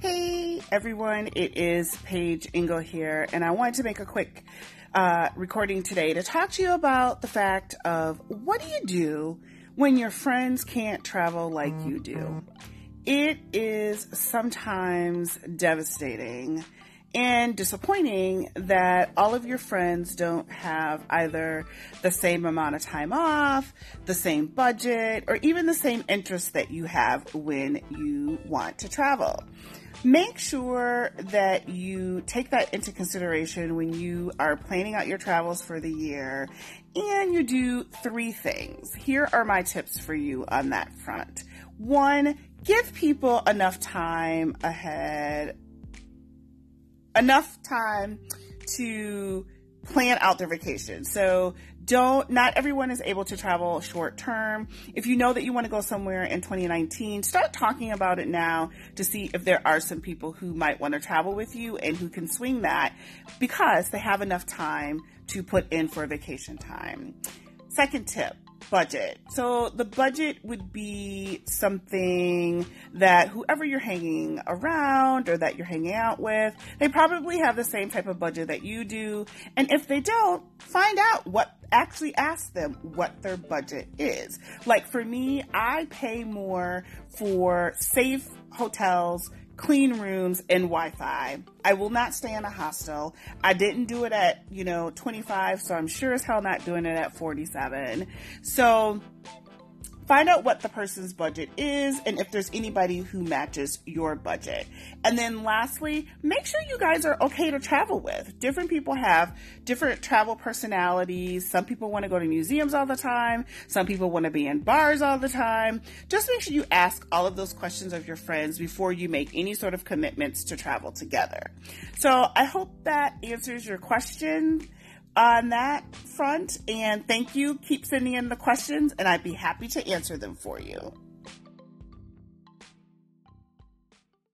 Hey everyone, it is Paige Ingo here, and I wanted to make a quick uh, recording today to talk to you about the fact of what do you do when your friends can't travel like you do. It is sometimes devastating and disappointing that all of your friends don't have either the same amount of time off, the same budget, or even the same interests that you have when you want to travel. Make sure that you take that into consideration when you are planning out your travels for the year and you do three things. Here are my tips for you on that front. One, give people enough time ahead enough time to plan out their vacation. So don't, not everyone is able to travel short term. If you know that you want to go somewhere in 2019, start talking about it now to see if there are some people who might want to travel with you and who can swing that because they have enough time to put in for vacation time. Second tip, budget. So the budget would be something that whoever you're hanging around or that you're hanging out with, they probably have the same type of budget that you do. And if they don't, find out what actually ask them what their budget is. Like for me, I pay more for safe hotels clean rooms and Wi-Fi. I will not stay in a hostel. I didn't do it at, you know, 25, so I'm sure as hell not doing it at 47. So Find out what the person's budget is and if there's anybody who matches your budget. And then lastly, make sure you guys are okay to travel with. Different people have different travel personalities. Some people want to go to museums all the time. Some people want to be in bars all the time. Just make sure you ask all of those questions of your friends before you make any sort of commitments to travel together. So I hope that answers your question on that front. And thank you. Keep sending in the questions, and I'd be happy to answer them for you.